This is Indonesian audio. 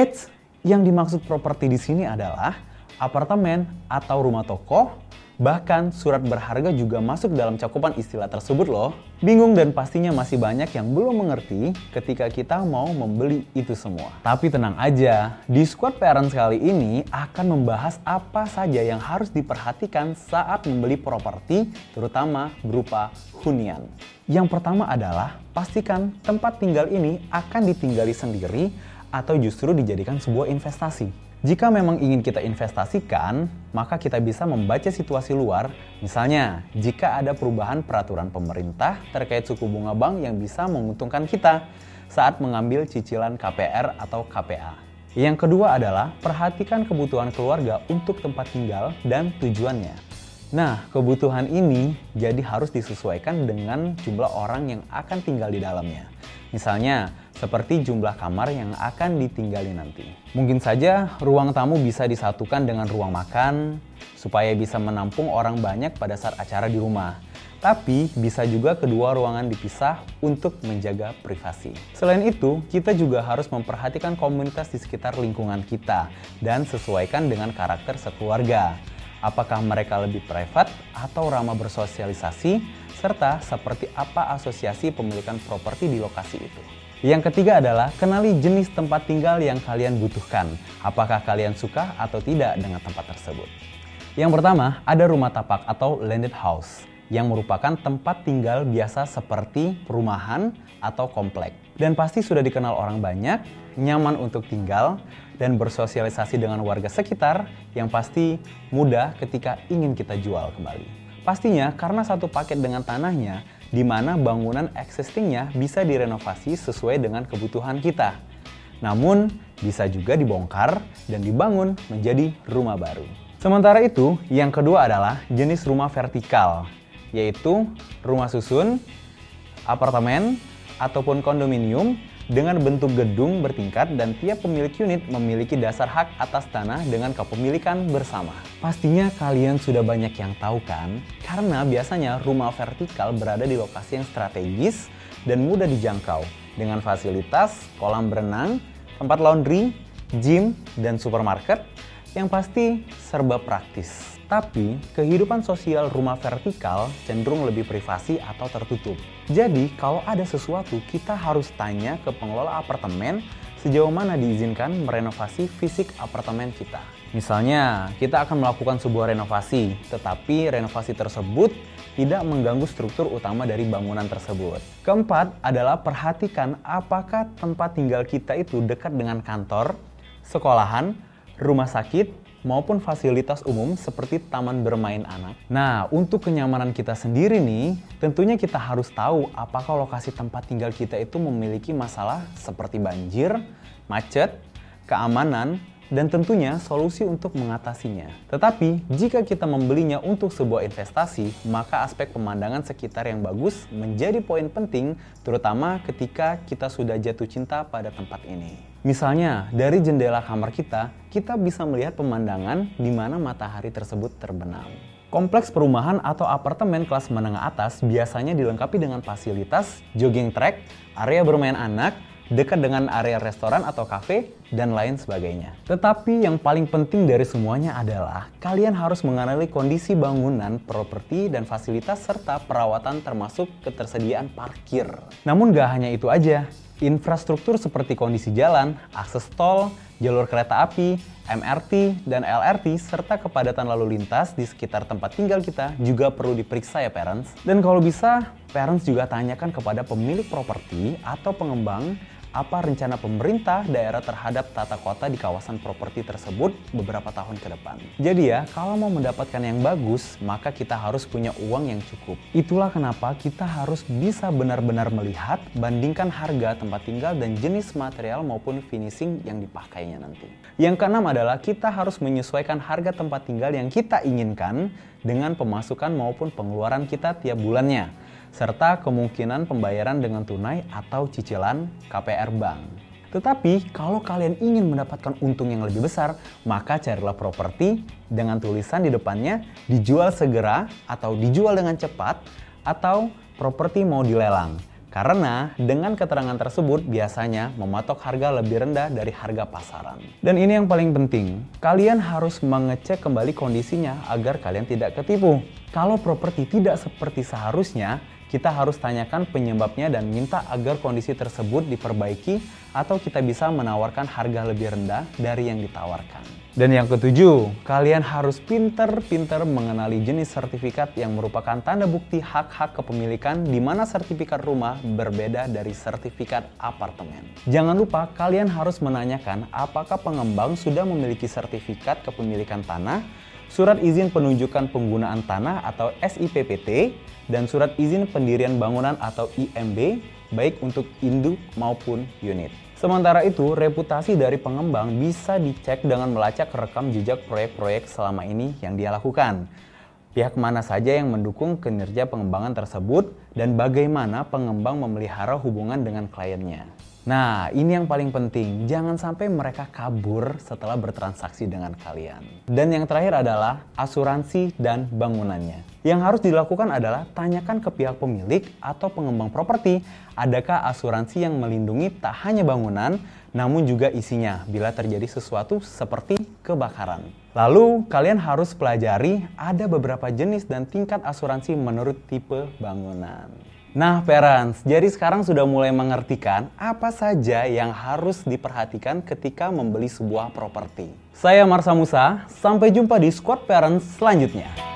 Eits, yang dimaksud properti di sini adalah apartemen atau rumah toko, bahkan surat berharga juga masuk dalam cakupan istilah tersebut loh. Bingung dan pastinya masih banyak yang belum mengerti ketika kita mau membeli itu semua. Tapi tenang aja, di Squad Parents kali ini akan membahas apa saja yang harus diperhatikan saat membeli properti, terutama berupa hunian. Yang pertama adalah pastikan tempat tinggal ini akan ditinggali sendiri atau justru dijadikan sebuah investasi. Jika memang ingin kita investasikan, maka kita bisa membaca situasi luar. Misalnya, jika ada perubahan peraturan pemerintah terkait suku bunga bank yang bisa menguntungkan kita saat mengambil cicilan KPR atau KPA. Yang kedua adalah perhatikan kebutuhan keluarga untuk tempat tinggal dan tujuannya. Nah, kebutuhan ini jadi harus disesuaikan dengan jumlah orang yang akan tinggal di dalamnya. Misalnya, seperti jumlah kamar yang akan ditinggali nanti. Mungkin saja ruang tamu bisa disatukan dengan ruang makan supaya bisa menampung orang banyak pada saat acara di rumah. Tapi bisa juga kedua ruangan dipisah untuk menjaga privasi. Selain itu, kita juga harus memperhatikan komunitas di sekitar lingkungan kita dan sesuaikan dengan karakter sekeluarga. Apakah mereka lebih privat atau ramah bersosialisasi, serta seperti apa asosiasi pemilikan properti di lokasi itu. Yang ketiga adalah kenali jenis tempat tinggal yang kalian butuhkan. Apakah kalian suka atau tidak dengan tempat tersebut? Yang pertama, ada rumah tapak atau landed house yang merupakan tempat tinggal biasa seperti perumahan atau komplek. Dan pasti sudah dikenal orang banyak, nyaman untuk tinggal, dan bersosialisasi dengan warga sekitar yang pasti mudah ketika ingin kita jual kembali. Pastinya karena satu paket dengan tanahnya, di mana bangunan existingnya bisa direnovasi sesuai dengan kebutuhan kita. Namun, bisa juga dibongkar dan dibangun menjadi rumah baru. Sementara itu, yang kedua adalah jenis rumah vertikal, yaitu rumah susun, apartemen, ataupun kondominium dengan bentuk gedung bertingkat dan tiap pemilik unit memiliki dasar hak atas tanah dengan kepemilikan bersama. Pastinya kalian sudah banyak yang tahu kan? Karena biasanya rumah vertikal berada di lokasi yang strategis dan mudah dijangkau dengan fasilitas kolam berenang, tempat laundry, gym, dan supermarket yang pasti serba praktis. Tapi, kehidupan sosial rumah vertikal cenderung lebih privasi atau tertutup. Jadi, kalau ada sesuatu, kita harus tanya ke pengelola apartemen sejauh mana diizinkan merenovasi fisik apartemen kita. Misalnya, kita akan melakukan sebuah renovasi, tetapi renovasi tersebut tidak mengganggu struktur utama dari bangunan tersebut. Keempat adalah perhatikan apakah tempat tinggal kita itu dekat dengan kantor, sekolahan, rumah sakit, maupun fasilitas umum seperti taman bermain anak. Nah, untuk kenyamanan kita sendiri nih, tentunya kita harus tahu apakah lokasi tempat tinggal kita itu memiliki masalah seperti banjir, macet, keamanan, dan tentunya solusi untuk mengatasinya. Tetapi, jika kita membelinya untuk sebuah investasi, maka aspek pemandangan sekitar yang bagus menjadi poin penting, terutama ketika kita sudah jatuh cinta pada tempat ini. Misalnya, dari jendela kamar kita, kita bisa melihat pemandangan di mana matahari tersebut terbenam. Kompleks perumahan atau apartemen kelas menengah atas biasanya dilengkapi dengan fasilitas jogging track, area bermain anak, dekat dengan area restoran atau kafe, dan lain sebagainya. Tetapi yang paling penting dari semuanya adalah kalian harus mengenali kondisi bangunan, properti, dan fasilitas serta perawatan termasuk ketersediaan parkir. Namun gak hanya itu aja, infrastruktur seperti kondisi jalan, akses tol, jalur kereta api, MRT, dan LRT, serta kepadatan lalu lintas di sekitar tempat tinggal kita juga perlu diperiksa ya parents. Dan kalau bisa, parents juga tanyakan kepada pemilik properti atau pengembang apa rencana pemerintah daerah terhadap tata kota di kawasan properti tersebut beberapa tahun ke depan. Jadi ya, kalau mau mendapatkan yang bagus, maka kita harus punya uang yang cukup. Itulah kenapa kita harus bisa benar-benar melihat, bandingkan harga tempat tinggal dan jenis material maupun finishing yang dipakainya nanti. Yang keenam adalah kita harus menyesuaikan harga tempat tinggal yang kita inginkan dengan pemasukan maupun pengeluaran kita tiap bulannya serta kemungkinan pembayaran dengan tunai atau cicilan KPR bank. Tetapi kalau kalian ingin mendapatkan untung yang lebih besar, maka carilah properti dengan tulisan di depannya dijual segera atau dijual dengan cepat atau properti mau dilelang. Karena dengan keterangan tersebut biasanya mematok harga lebih rendah dari harga pasaran. Dan ini yang paling penting, kalian harus mengecek kembali kondisinya agar kalian tidak ketipu. Kalau properti tidak seperti seharusnya, kita harus tanyakan penyebabnya dan minta agar kondisi tersebut diperbaiki atau kita bisa menawarkan harga lebih rendah dari yang ditawarkan. Dan yang ketujuh, kalian harus pinter-pinter mengenali jenis sertifikat yang merupakan tanda bukti hak-hak kepemilikan di mana sertifikat rumah berbeda dari sertifikat apartemen. Jangan lupa kalian harus menanyakan apakah pengembang sudah memiliki sertifikat kepemilikan tanah, surat izin penunjukan penggunaan tanah atau SIPPT, dan surat izin pendirian bangunan atau IMB baik untuk induk maupun unit. Sementara itu, reputasi dari pengembang bisa dicek dengan melacak rekam jejak proyek-proyek selama ini yang dia lakukan. Pihak mana saja yang mendukung kinerja pengembangan tersebut dan bagaimana pengembang memelihara hubungan dengan kliennya. Nah, ini yang paling penting. Jangan sampai mereka kabur setelah bertransaksi dengan kalian. Dan yang terakhir adalah asuransi dan bangunannya. Yang harus dilakukan adalah tanyakan ke pihak pemilik atau pengembang properti, adakah asuransi yang melindungi tak hanya bangunan, namun juga isinya bila terjadi sesuatu seperti kebakaran. Lalu, kalian harus pelajari ada beberapa jenis dan tingkat asuransi menurut tipe bangunan. Nah, parents, jadi sekarang sudah mulai mengertikan apa saja yang harus diperhatikan ketika membeli sebuah properti. Saya Marsa Musa, sampai jumpa di Squad Parents selanjutnya.